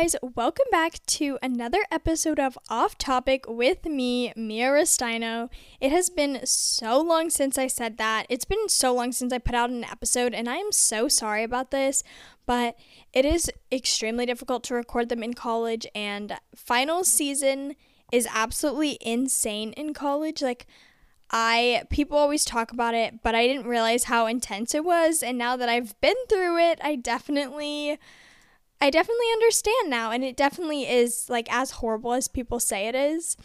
guys, welcome back to another episode of Off Topic with me, Mia Restino. It has been so long since I said that. It's been so long since I put out an episode, and I am so sorry about this, but it is extremely difficult to record them in college, and final season is absolutely insane in college. Like, I people always talk about it, but I didn't realize how intense it was, and now that I've been through it, I definitely I definitely understand now and it definitely is like as horrible as people say it is.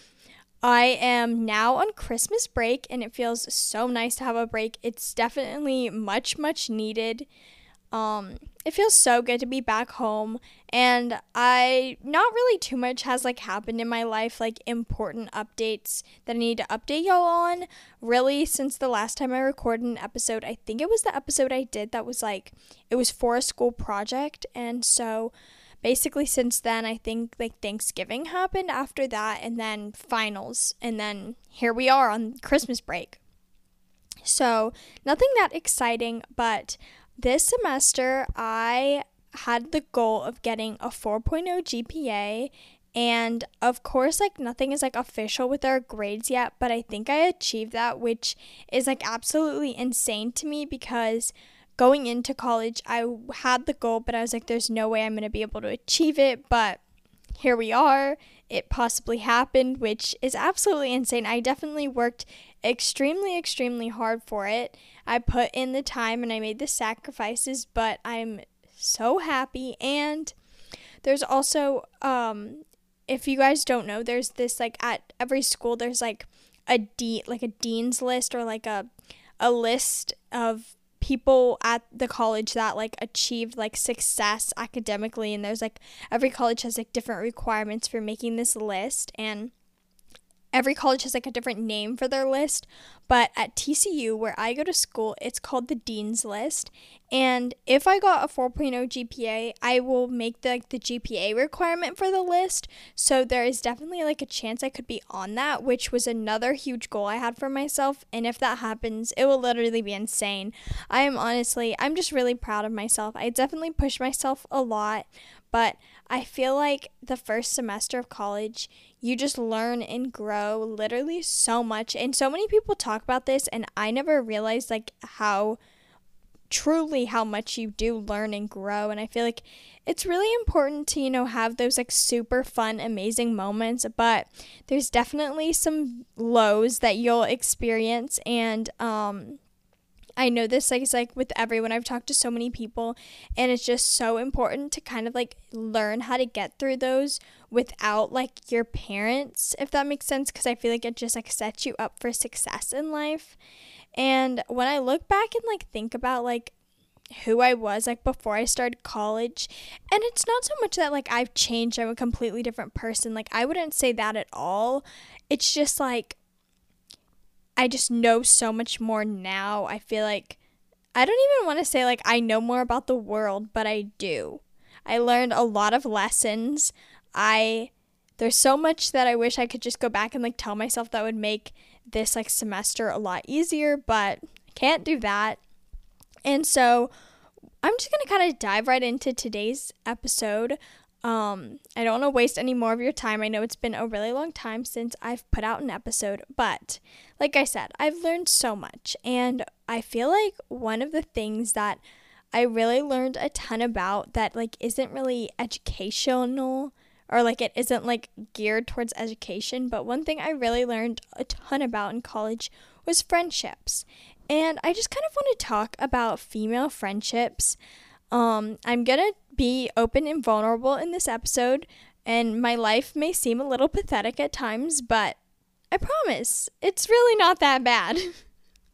I am now on Christmas break and it feels so nice to have a break. It's definitely much much needed. Um, it feels so good to be back home, and I not really too much has like happened in my life, like important updates that I need to update y'all on. Really, since the last time I recorded an episode, I think it was the episode I did that was like it was for a school project, and so basically since then I think like Thanksgiving happened after that, and then finals, and then here we are on Christmas break. So, nothing that exciting, but this semester, I had the goal of getting a 4.0 GPA. And of course, like nothing is like official with our grades yet, but I think I achieved that, which is like absolutely insane to me because going into college, I had the goal, but I was like, there's no way I'm going to be able to achieve it. But here we are. It possibly happened, which is absolutely insane. I definitely worked extremely, extremely hard for it. I put in the time and I made the sacrifices, but I'm so happy. And there's also, um, if you guys don't know, there's this like at every school, there's like a de like a dean's list or like a a list of people at the college that like achieved like success academically and there's like every college has like different requirements for making this list and every college has like a different name for their list, but at TCU, where I go to school, it's called the Dean's List. And if I got a 4.0 GPA, I will make the, like, the GPA requirement for the list. So there is definitely like a chance I could be on that, which was another huge goal I had for myself. And if that happens, it will literally be insane. I am honestly, I'm just really proud of myself. I definitely pushed myself a lot, but I feel like the first semester of college, you just learn and grow literally so much. And so many people talk about this, and I never realized like how truly how much you do learn and grow. And I feel like it's really important to, you know, have those like super fun, amazing moments, but there's definitely some lows that you'll experience. And, um, I know this like it's like with everyone I've talked to so many people and it's just so important to kind of like learn how to get through those without like your parents if that makes sense because I feel like it just like sets you up for success in life. And when I look back and like think about like who I was like before I started college. And it's not so much that like I've changed, I'm a completely different person. Like I wouldn't say that at all. It's just like I just know so much more now. I feel like I don't even want to say like I know more about the world, but I do. I learned a lot of lessons. I there's so much that I wish I could just go back and like tell myself that would make this like semester a lot easier, but can't do that. And so I'm just going to kind of dive right into today's episode. Um, I don't want to waste any more of your time. I know it's been a really long time since I've put out an episode, but like I said, I've learned so much. And I feel like one of the things that I really learned a ton about that like isn't really educational or like it isn't like geared towards education, but one thing I really learned a ton about in college was friendships. And I just kind of want to talk about female friendships. Um, I'm going to be open and vulnerable in this episode, and my life may seem a little pathetic at times, but I promise it's really not that bad.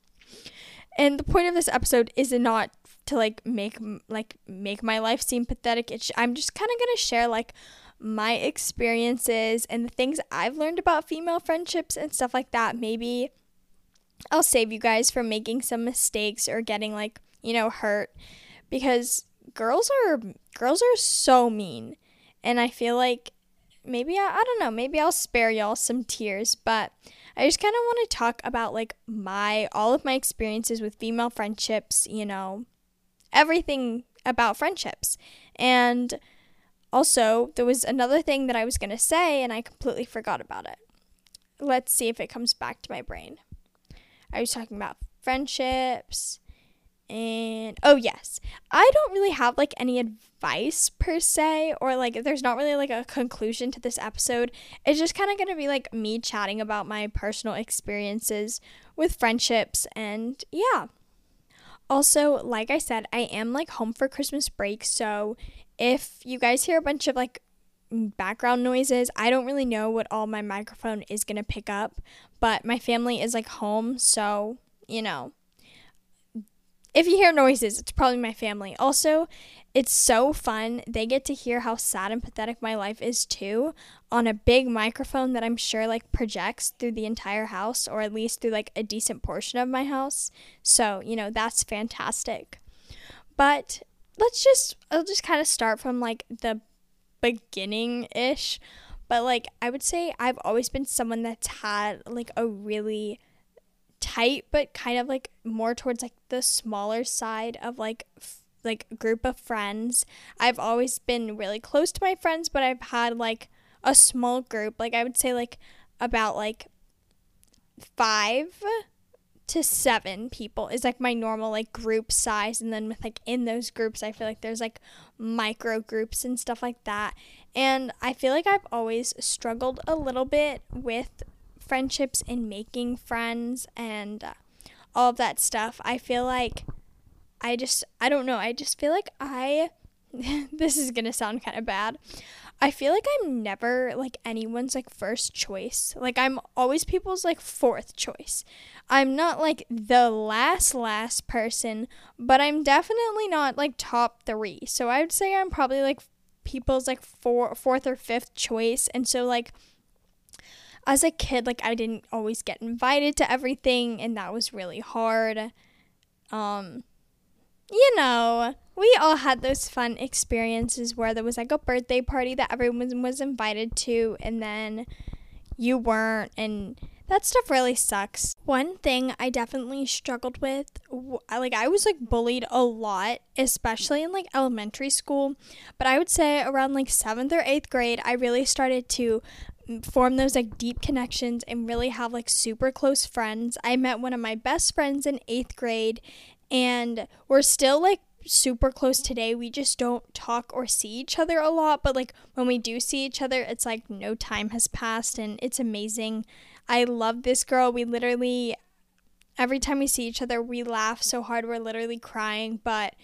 and the point of this episode is not to like make like make my life seem pathetic. It's I'm just kind of going to share like my experiences and the things I've learned about female friendships and stuff like that. Maybe I'll save you guys from making some mistakes or getting like, you know, hurt because girls are girls are so mean. And I feel like maybe I, I don't know, maybe I'll spare y'all some tears, but I just kind of want to talk about like my all of my experiences with female friendships, you know, everything about friendships. And Also, there was another thing that I was going to say and I completely forgot about it. Let's see if it comes back to my brain. I was talking about friendships and oh yes. I don't really have like any advice per se or like there's not really like a conclusion to this episode. It's just kind of going to be like me chatting about my personal experiences with friendships and yeah. Also like i said i am like home for christmas break so if you guys hear a bunch of like background noises i don't really know what all my microphone is going to pick up but my family is like home so you know if you hear noises, it's probably my family. Also, it's so fun. They get to hear how sad and pathetic my life is too on a big microphone that I'm sure like projects through the entire house or at least through like a decent portion of my house. So, you know, that's fantastic. But let's just I'll just kind of start from like the beginning ish. But like I would say I've always been someone that's had like a really tight but kind of like more towards like the smaller side of like f- like group of friends. I've always been really close to my friends, but I've had like a small group. Like I would say like about like 5 to 7 people is like my normal like group size and then with like in those groups I feel like there's like micro groups and stuff like that. And I feel like I've always struggled a little bit with friendships and making friends and uh, all of that stuff. I feel like I just, I don't know, I just feel like I, this is gonna sound kind of bad. I feel like I'm never like anyone's like first choice. Like I'm always people's like fourth choice. I'm not like the last last person, but I'm definitely not like top 3. So I would say I'm probably like people's like four, fourth or fifth choice. And so like as a kid, like I didn't always get invited to everything, and that was really hard. Um, you know, we all had those fun experiences where there was like a birthday party that everyone was invited to, and then you weren't, and that stuff really sucks. One thing I definitely struggled with, like I was like bullied a lot, especially in like elementary school, but I would say around like 7th or 8th grade, I really started to form those like deep connections and really have like super close friends. I met one of my best friends in 8th grade and we're still like super close today. We just don't talk or see each other a lot, but like when we do see each other, it's like no time has passed and it's amazing. I love this girl. We literally every time we see each other, we laugh so hard we're literally crying, but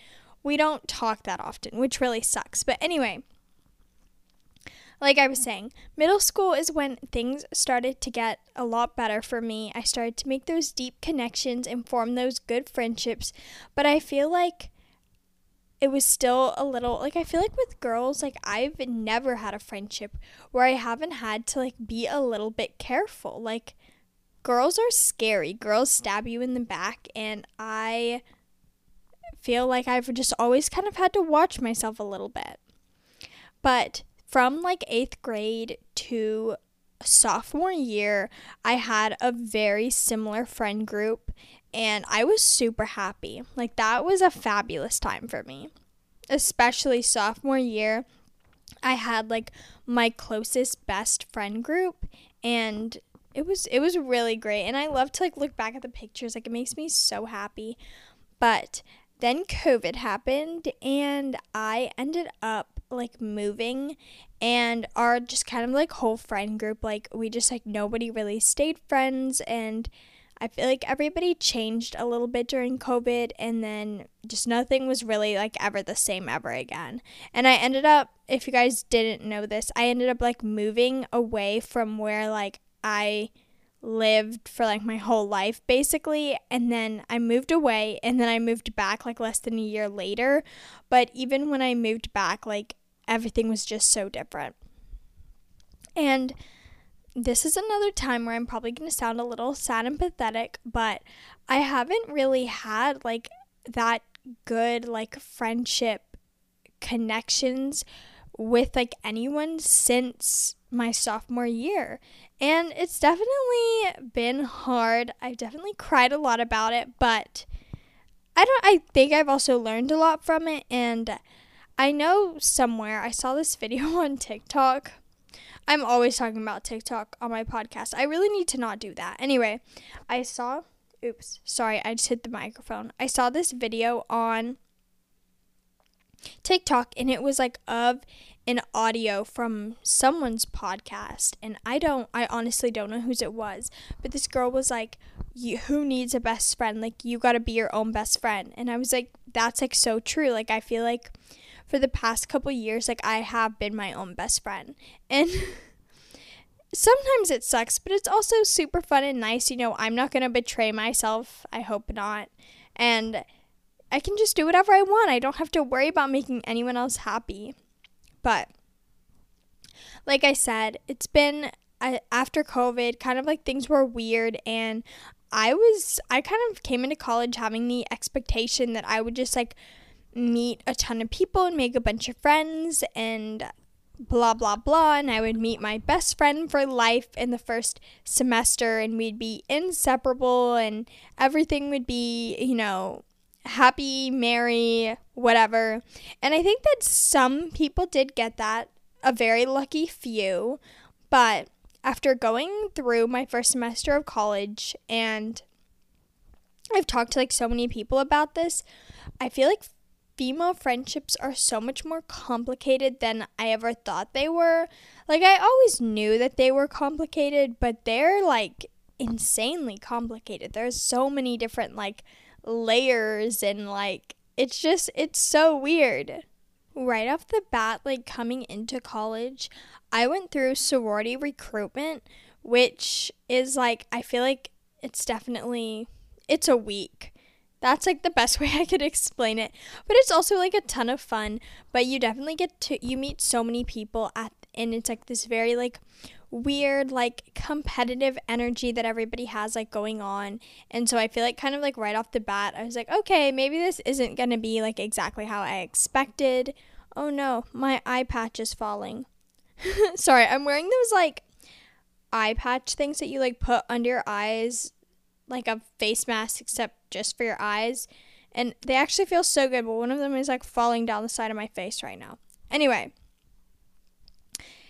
we don't talk that often, which really sucks. But anyway, like I was saying, middle school is when things started to get a lot better for me. I started to make those deep connections and form those good friendships. But I feel like it was still a little like I feel like with girls, like I've never had a friendship where I haven't had to like be a little bit careful. Like girls are scary. Girls stab you in the back and I feel like I've just always kind of had to watch myself a little bit. But from like eighth grade to sophomore year, I had a very similar friend group and I was super happy. Like, that was a fabulous time for me, especially sophomore year. I had like my closest best friend group and it was it was really great and I love to like look back at the pictures like it makes me so happy but then covid happened and I ended up like moving and our just kind of like whole friend group. Like we just like nobody really stayed friends and I feel like everybody changed a little bit during COVID and then just nothing was really like ever the same ever again. And I ended up, if you guys didn't know this, I ended up like moving away from where like I lived for like my whole life basically. And then I moved away and then I moved back like less than a year later. But even when I moved back like everything was just so different and this is another time where I'm probably going to sound a little sad and pathetic but I haven't really had like that good like friendship connections with like anyone since my sophomore year. And it's definitely been hard. I've definitely cried a lot about it, but I don't I think I've also learned a lot from it and I know somewhere I saw this video on TikTok. I'm always talking about TikTok on my podcast. I really need to not do that. Anyway, I saw oops, sorry, I just hit the microphone. I saw this video on TikTok and it was like of an audio from someone's podcast and I don't I honestly don't know whose it was but this girl was like who needs a best friend like you got to be your own best friend and I was like that's like so true like I feel like for the past couple years like I have been my own best friend. And sometimes it sucks but it's also super fun and nice you know I'm not going to betray myself I hope not. And I can just do whatever I want I don't have to worry about making anyone else happy. But like I said, it's been after COVID, kind of like things were weird and I was I kind of came into college having the expectation that I would just like meet a ton of people and make a bunch of friends and blah blah blah and I would meet my best friend for life in the first semester and we'd be inseparable and everything would be, you know, happy, merry, whatever. And I think that some people did get that, a very lucky few. But after going through my first semester of college and I've talked to like so many people about this, I feel like female friendships are so much more complicated than I ever thought they were. Like I always knew that they were complicated, but they're like insanely complicated. There's so many different like layers and like it's just it's so weird. Right off the bat, like coming into college, I went through sorority recruitment, which is like I feel like it's definitely it's a week. That's like the best way I could explain it. But it's also like a ton of fun, but you definitely get to you meet so many people at and it's like this very like weird like competitive energy that everybody has like going on. And so i feel like kind of like right off the bat i was like okay maybe this isn't going to be like exactly how i expected. Oh no my eye patch is falling. Sorry i'm wearing those like eye patch things that you like put under your eyes like a face mask except just for your eyes and they actually feel so good but one of them is like falling down the side of my face right now anyway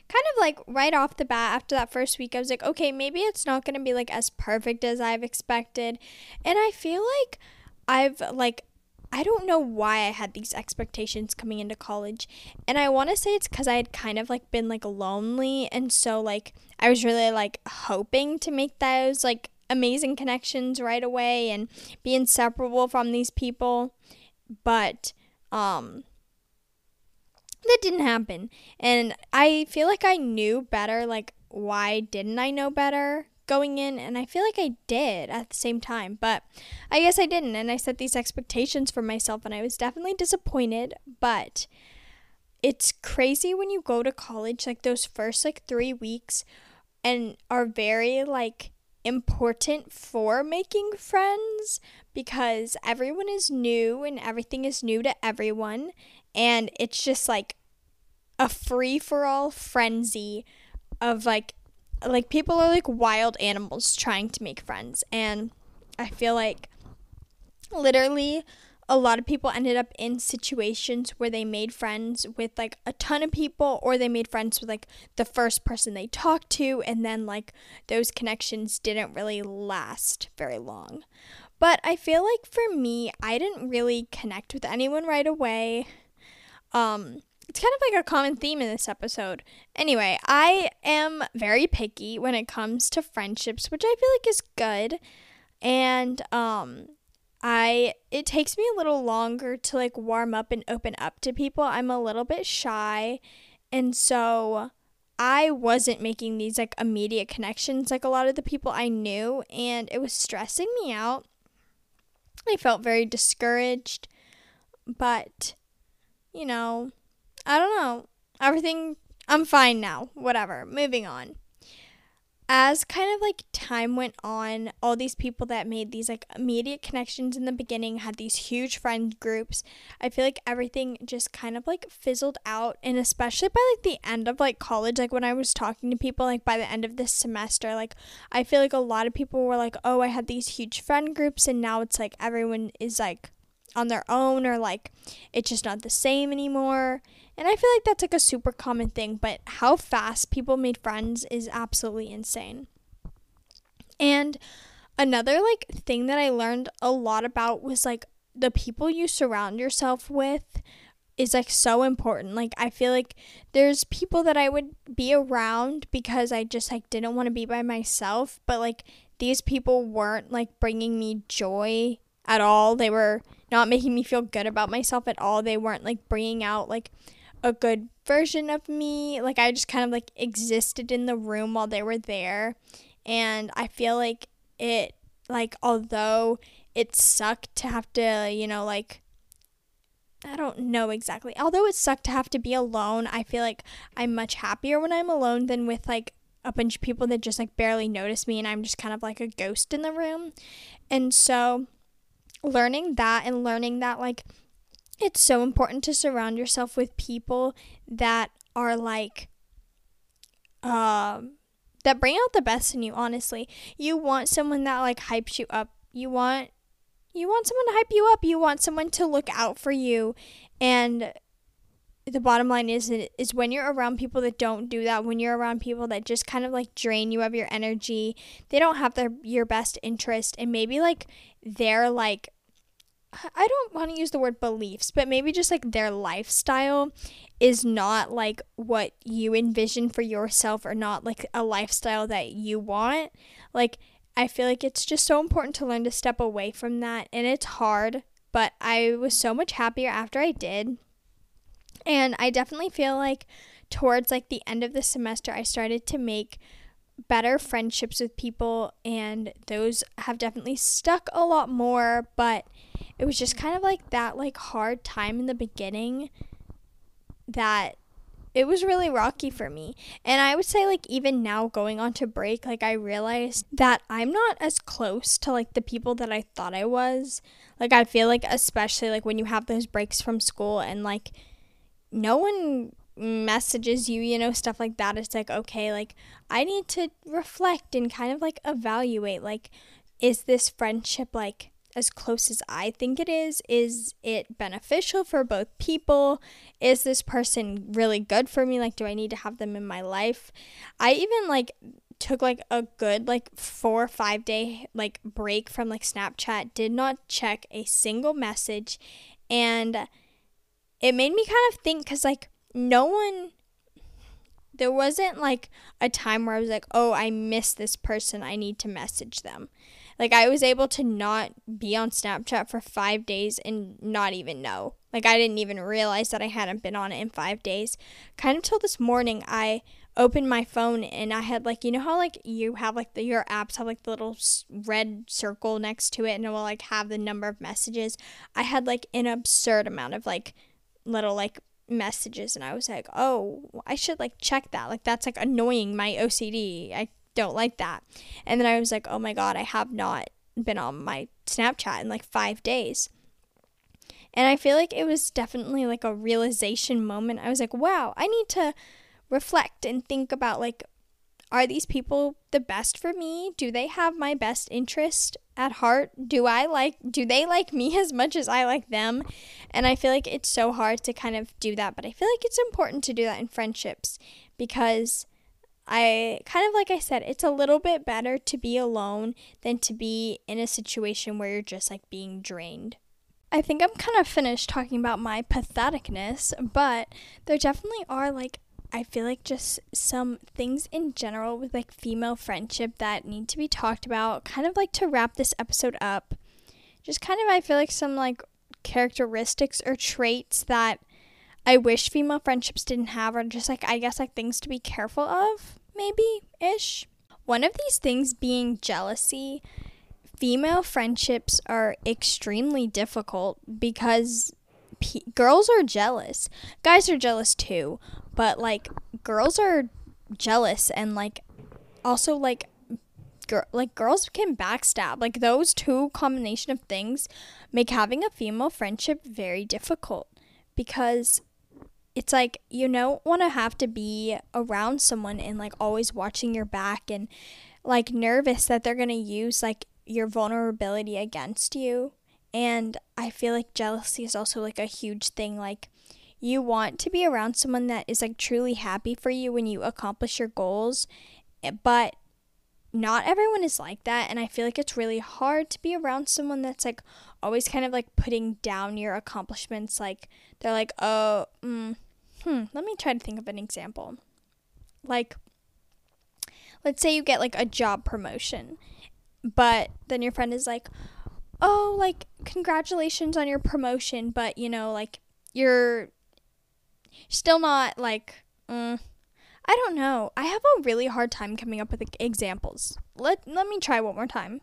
kind of like right off the bat after that first week, I was like, okay, maybe it's not going to be like as perfect as I've expected. And I feel like I've like I don't know why I had these expectations coming into college. And I want to say it's cuz I had kind of like been like lonely and so like I was really like hoping to make those like amazing connections right away and be inseparable from these people. But um that didn't happen. And I feel like I knew better. Like, why didn't I know better going in? And I feel like I did at the same time, but I guess I didn't. And I set these expectations for myself, and I was definitely disappointed. But it's crazy when you go to college, like those first like three weeks, and are very like important for making friends because everyone is new and everything is new to everyone. And it's just like a free for all frenzy of like like people are like wild animals trying to make friends. And I feel like literally a lot of people ended up in situations where they made friends with like a ton of people or they made friends with like the first person they talked to and then like those connections didn't really last very long. But I feel like for me, I didn't really connect with anyone right away. Um, it's kind of like a common theme in this episode. Anyway, I am very picky when it comes to friendships, which I feel like is good. And um I it takes me a little longer to like warm up and open up to people. I'm a little bit shy. And so I wasn't making these like immediate connections like a lot of the people I knew and it was stressing me out. I felt very discouraged, but you know, I don't know. Everything, I'm fine now. Whatever. Moving on. As kind of like time went on, all these people that made these like immediate connections in the beginning had these huge friend groups. I feel like everything just kind of like fizzled out. And especially by like the end of like college, like when I was talking to people, like by the end of this semester, like I feel like a lot of people were like, oh, I had these huge friend groups. And now it's like everyone is like on their own or like it's just not the same anymore. And I feel like that's like a super common thing, but how fast people made friends is absolutely insane. And another like thing that I learned a lot about was like the people you surround yourself with is like so important. Like I feel like there's people that I would be around because I just like didn't want to be by myself, but like these people weren't like bringing me joy at all. They were not making me feel good about myself at all. They weren't like bringing out like a good version of me. Like I just kind of like existed in the room while they were there. And I feel like it like although it sucked to have to, you know, like I don't know exactly. Although it sucked to have to be alone, I feel like I'm much happier when I'm alone than with like a bunch of people that just like barely notice me and I'm just kind of like a ghost in the room. And so learning that and learning that like it's so important to surround yourself with people that are like um that bring out the best in you honestly you want someone that like hypes you up you want you want someone to hype you up. You want someone to look out for you. And the bottom line is is when you're around people that don't do that, when you're around people that just kind of like drain you of your energy, they don't have their your best interest and maybe like they're like I don't want to use the word beliefs, but maybe just like their lifestyle is not like what you envision for yourself or not like a lifestyle that you want. Like I feel like it's just so important to learn to step away from that. And it's hard, but I was so much happier after I did. And I definitely feel like towards like the end of the semester, I started to make better friendships with people and those have definitely stuck a lot more but it was just kind of like that like hard time in the beginning that it was really rocky for me. And I would say like even now going on to break, like I realized that I'm not as close to like the people that I thought I was. Like I feel like especially like when you have those breaks from school and like no one messages you, you know, stuff like that. It's like, okay, like I need to reflect and kind of like evaluate like is this friendship like as close as I think it is? Is it beneficial for both people? Is this person really good for me? Like, do I need to have them in my life? I even like took like a good like four or five day like break from like Snapchat, did not check a single message, and it made me kind of think because like no one there wasn't like a time where I was like, oh, I miss this person. I need to message them. Like I was able to not be on Snapchat for five days and not even know. Like I didn't even realize that I hadn't been on it in five days. Kind of till this morning, I opened my phone and I had like you know how like you have like the your apps have like the little red circle next to it and it will like have the number of messages. I had like an absurd amount of like little like messages and I was like, "Oh, I should like check that. Like that's like annoying my OCD. I don't like that. And then I was like, oh my God, I have not been on my Snapchat in like five days. And I feel like it was definitely like a realization moment. I was like, wow, I need to reflect and think about like, are these people the best for me? Do they have my best interest at heart? Do I like do they like me as much as I like them? And I feel like it's so hard to kind of do that, but I feel like it's important to do that in friendships because I kind of like I said, it's a little bit better to be alone than to be in a situation where you're just like being drained. I think I'm kind of finished talking about my patheticness, but there definitely are like I feel like just some things in general with like female friendship that need to be talked about. Kind of like to wrap this episode up. Just kind of I feel like some like characteristics or traits that I wish female friendships didn't have, or just like, I guess, like things to be careful of, maybe ish. One of these things being jealousy. Female friendships are extremely difficult because girls are jealous. Guys are jealous too, but like girls are jealous and like also like Girl, like girls can backstab like those two combination of things make having a female friendship very difficult because it's like you don't want to have to be around someone and like always watching your back and like nervous that they're going to use like your vulnerability against you And I feel like jealousy is also like a huge thing. Like, you want to be around someone that is like truly happy for you when you accomplish your goals, eh, but not everyone is like that. And I feel like it's really hard to be around someone that's like always kind of like putting down your accomplishments. Like, they're like, oh, mm, hmm, let me try to think of an example. Like, let's say you get like a job promotion, but then your friend is like, oh, like, congratulations on your promotion, but you know, like, you're still not like, mm, I don't know. I have a really hard time coming up with examples. Let, let me try one more time.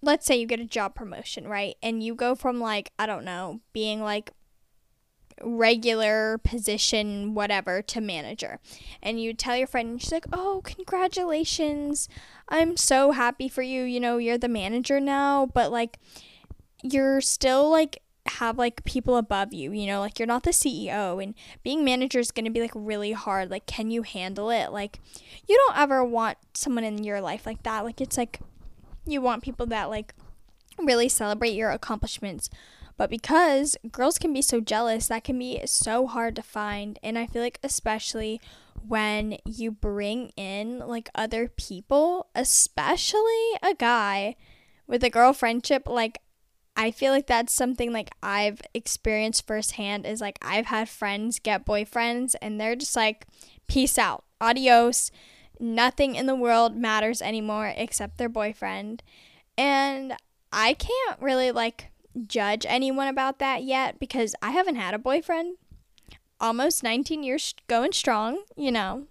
Let's say you get a job promotion, right? And you go from like, I don't know, being like regular position, whatever, to manager. And you tell your friend, and she's like, Oh, congratulations. I'm so happy for you. You know, you're the manager now, but like, you're still like, have like people above you, you know, like you're not the CEO and being manager is going to be like really hard. Like, can you handle it? Like, you don't ever want someone in your life like that. Like, it's like you want people that like really celebrate your accomplishments but because girls can be so jealous, that can be so hard to find. And I feel like, especially when you bring in like other people, especially a guy with a girl friendship, like I feel like that's something like I've experienced firsthand is like I've had friends get boyfriends and they're just like, peace out, adios. Nothing in the world matters anymore except their boyfriend. And I can't really like judge anyone about that yet because I haven't had a boyfriend. Almost 19 years going strong, you know.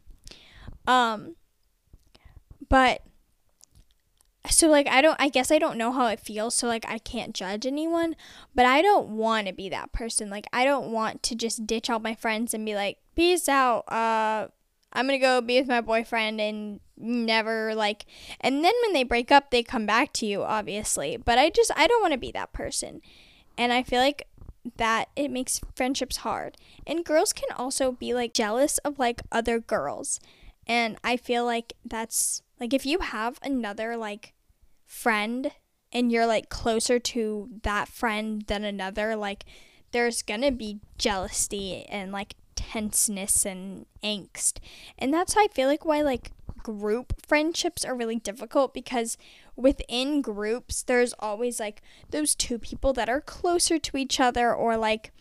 Um but so like I don't I guess I don't know how it feels so like I can't judge anyone, but I don't want to be that person. Like I don't want to just ditch all my friends and be like, "Peace out. Uh I'm to go be with my boyfriend and never like and then when they break up they come back to you obviously. But i just i don't want to be that person. And i feel like that it makes friendships hard. And girls can also be like jealous of like other girls. And i feel like that's like if you have another like friend and you're like closer to that friend than another like there's gonna be jealousy and like tenseness and angst and that's how i feel like why like group friendships are really difficult because within groups there's always like those two people that are closer to each other or like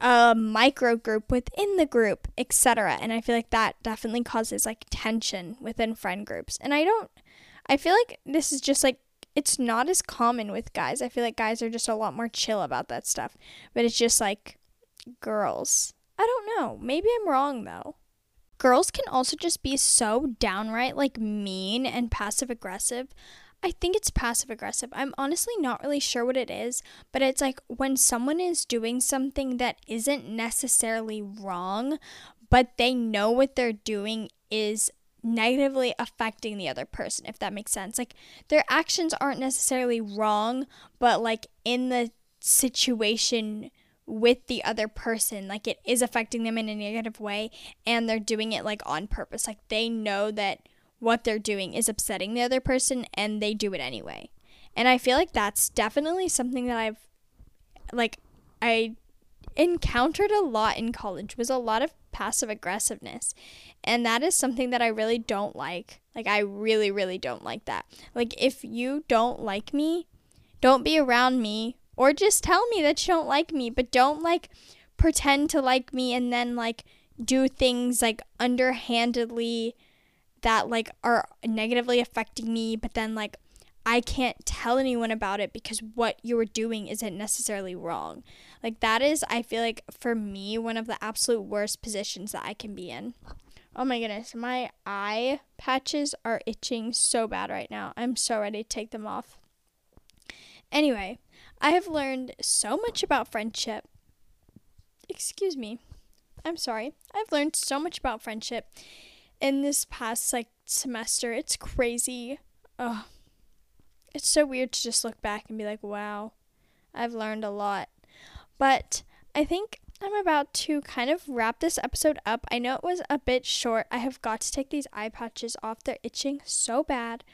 a micro group within the group, etc. And I feel like that definitely causes like tension within friend groups. And I don't I feel like this is just like it's not as common with guys. I feel like guys are just a lot more chill about that stuff. But it's just like girls. I don't know. Maybe I'm wrong though girls can also just be so downright like mean and passive aggressive. I think it's passive aggressive. I'm honestly not really sure what it is, but it's like when someone is doing something that isn't necessarily wrong, but they know what they're doing is negatively affecting the other person, if that makes sense. Like their actions aren't necessarily wrong, but like in the situation with the other person like it is affecting them in a negative way and they're doing it like on purpose. Like they know that what they're doing is upsetting the other person and they do it anyway. And i feel like that's definitely something that i've like i encountered a lot in college was a lot of passive aggressiveness. And that is something that i really don't like. Like i really really don't like that. Like if you don't like me don't be around me or just tell me that you don't like me, but don't like pretend to like me and then like do things like underhandedly that like are negatively affecting me, but then like I can't tell anyone about it because what you were doing isn't necessarily wrong. Like that is I feel like for me one of the absolute worst positions that I can be in. Oh my goodness, my eye patches are itching so bad right now. I'm so ready to take them off. Anyway, I have learned so much about friendship. Excuse me. I'm sorry. I've learned so much about friendship in this past like semester. It's crazy. Oh. It's so weird to just look back and be like, "Wow. I've learned a lot." But I think I'm about to kind of wrap this episode up. I know it was a bit short. I have got to take these eye patches off. They're itching so bad.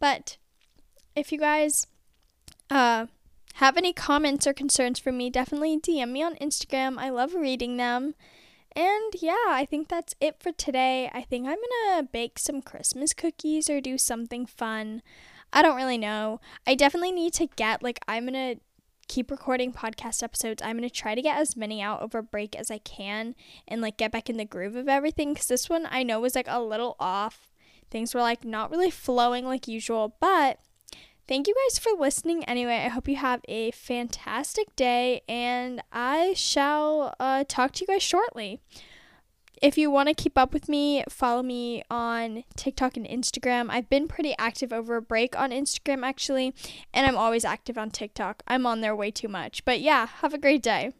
But if you guys uh have any comments or concerns for me, definitely DM me on Instagram. I love reading them. And yeah, I think that's it for today. I think I'm gonna bake some Christmas cookies or do something fun. I don't really know. I definitely need to get, like, I'm gonna keep recording podcast episodes. I'm going to try to get as many out over break as I can and like get back in the groove of everything cuz this one I know was like a little off. Things were like not really flowing like usual, but thank you guys for listening anyway. I hope you have a fantastic day and I shall uh, talk to you guys shortly if you want to keep up with me, follow me on TikTok and Instagram. I've been pretty active over a break on Instagram actually, and I'm always active on TikTok. I'm on there way too much. But yeah, have a great day.